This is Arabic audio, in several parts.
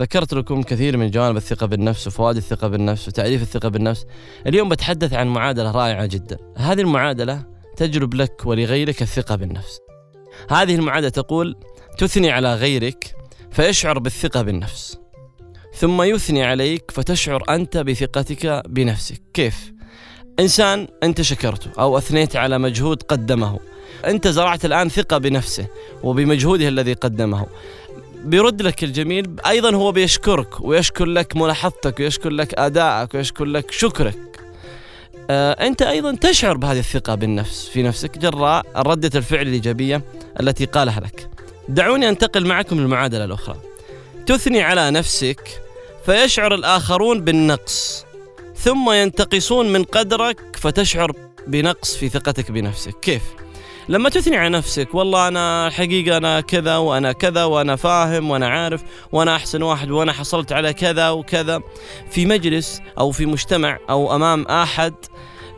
ذكرت لكم كثير من جوانب الثقة بالنفس وفوائد الثقة بالنفس وتعريف الثقة بالنفس. اليوم بتحدث عن معادلة رائعة جدا. هذه المعادلة تجلب لك ولغيرك الثقة بالنفس. هذه المعادلة تقول تثني على غيرك فيشعر بالثقة بالنفس. ثم يثني عليك فتشعر أنت بثقتك بنفسك. كيف؟ إنسان أنت شكرته أو أثنيت على مجهود قدمه. أنت زرعت الآن ثقة بنفسه وبمجهوده الذي قدمه. بيرد لك الجميل أيضا هو بيشكرك ويشكر لك ملاحظتك ويشكر لك أدائك ويشكر لك شكرك. آه أنت أيضا تشعر بهذه الثقة بالنفس في نفسك جراء ردة الفعل الإيجابية التي قالها لك. دعوني أنتقل معكم للمعادلة الأخرى. تثني على نفسك فيشعر الآخرون بالنقص ثم ينتقصون من قدرك فتشعر بنقص في ثقتك بنفسك. كيف؟ لما تثني على نفسك والله أنا الحقيقة أنا كذا وأنا كذا وأنا فاهم وأنا عارف وأنا أحسن واحد وأنا حصلت على كذا وكذا في مجلس أو في مجتمع أو أمام أحد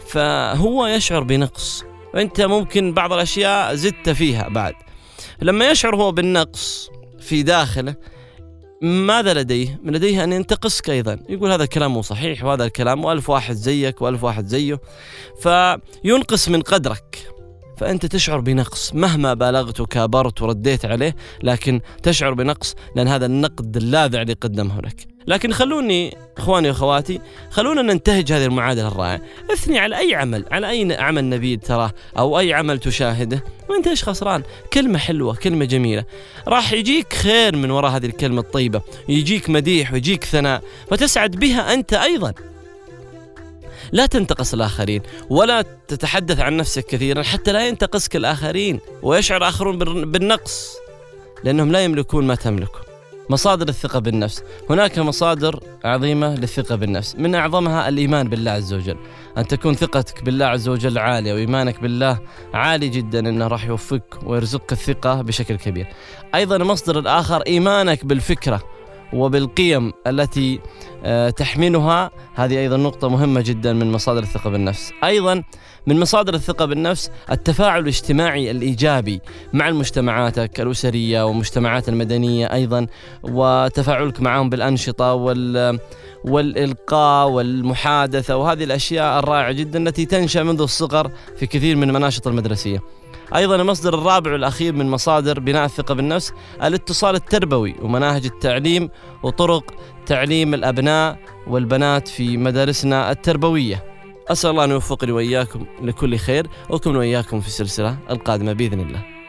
فهو يشعر بنقص. وانت ممكن بعض الأشياء زدت فيها بعد. لما يشعر هو بالنقص في داخله ماذا لديه؟ لديه أن ينتقصك أيضا. يقول هذا الكلام مو صحيح وهذا الكلام وألف واحد زيك وألف واحد زيه فينقص من قدرك. فأنت تشعر بنقص. مهما بالغت وكابرت ورديت عليه لكن تشعر بنقص لأن هذا النقد اللاذع اللي قدمه لك. لكن خلوني إخواني وأخواتي خلونا ننتهج هذه المعادلة الرائعة. اثني على أي عمل. على أي عمل نبيل تراه أو أي عمل تشاهده. وأنت إيش خسران؟ كلمة حلوة كلمة جميلة. راح يجيك خير من وراء هذه الكلمة الطيبة. يجيك مديح ويجيك ثناء. فتسعد بها أنت أيضا. لا تنتقص الآخرين ولا تتحدث عن نفسك كثيرا حتى لا ينتقصك الآخرين ويشعر آخرون بالنقص لأنهم لا يملكون ما تملكه. مصادر الثقة بالنفس. هناك مصادر عظيمة للثقة بالنفس. من أعظمها الإيمان بالله عز وجل. أن تكون ثقتك بالله عز وجل عالية وإيمانك بالله عالي جدا أنه راح يوفقك ويرزقك الثقة بشكل كبير. أيضا المصدر الآخر إيمانك بالفكرة وبالقيم التي آه، تحملها هذه أيضا نقطة مهمة جدا من مصادر الثقة بالنفس. أيضا من مصادر الثقة بالنفس التفاعل الاجتماعي الإيجابي مع المجتمعاتك الأسرية والمجتمعات المدنية أيضا وتفاعلك معهم بالأنشطة وال والإلقاء والمحادثة وهذه الأشياء الرائعة جدا التي تنشأ منذ الصغر في كثير من المناشط المدرسية. أيضا المصدر الرابع والأخير من مصادر بناء الثقة بالنفس الاتصال التربوي ومناهج التعليم وطرق تعليم الأبناء والبنات في مدارسنا التربوية. أسأل الله أن يوفقني وإياكم لكل خير وكن وإياكم في السلسلة القادمة بإذن الله.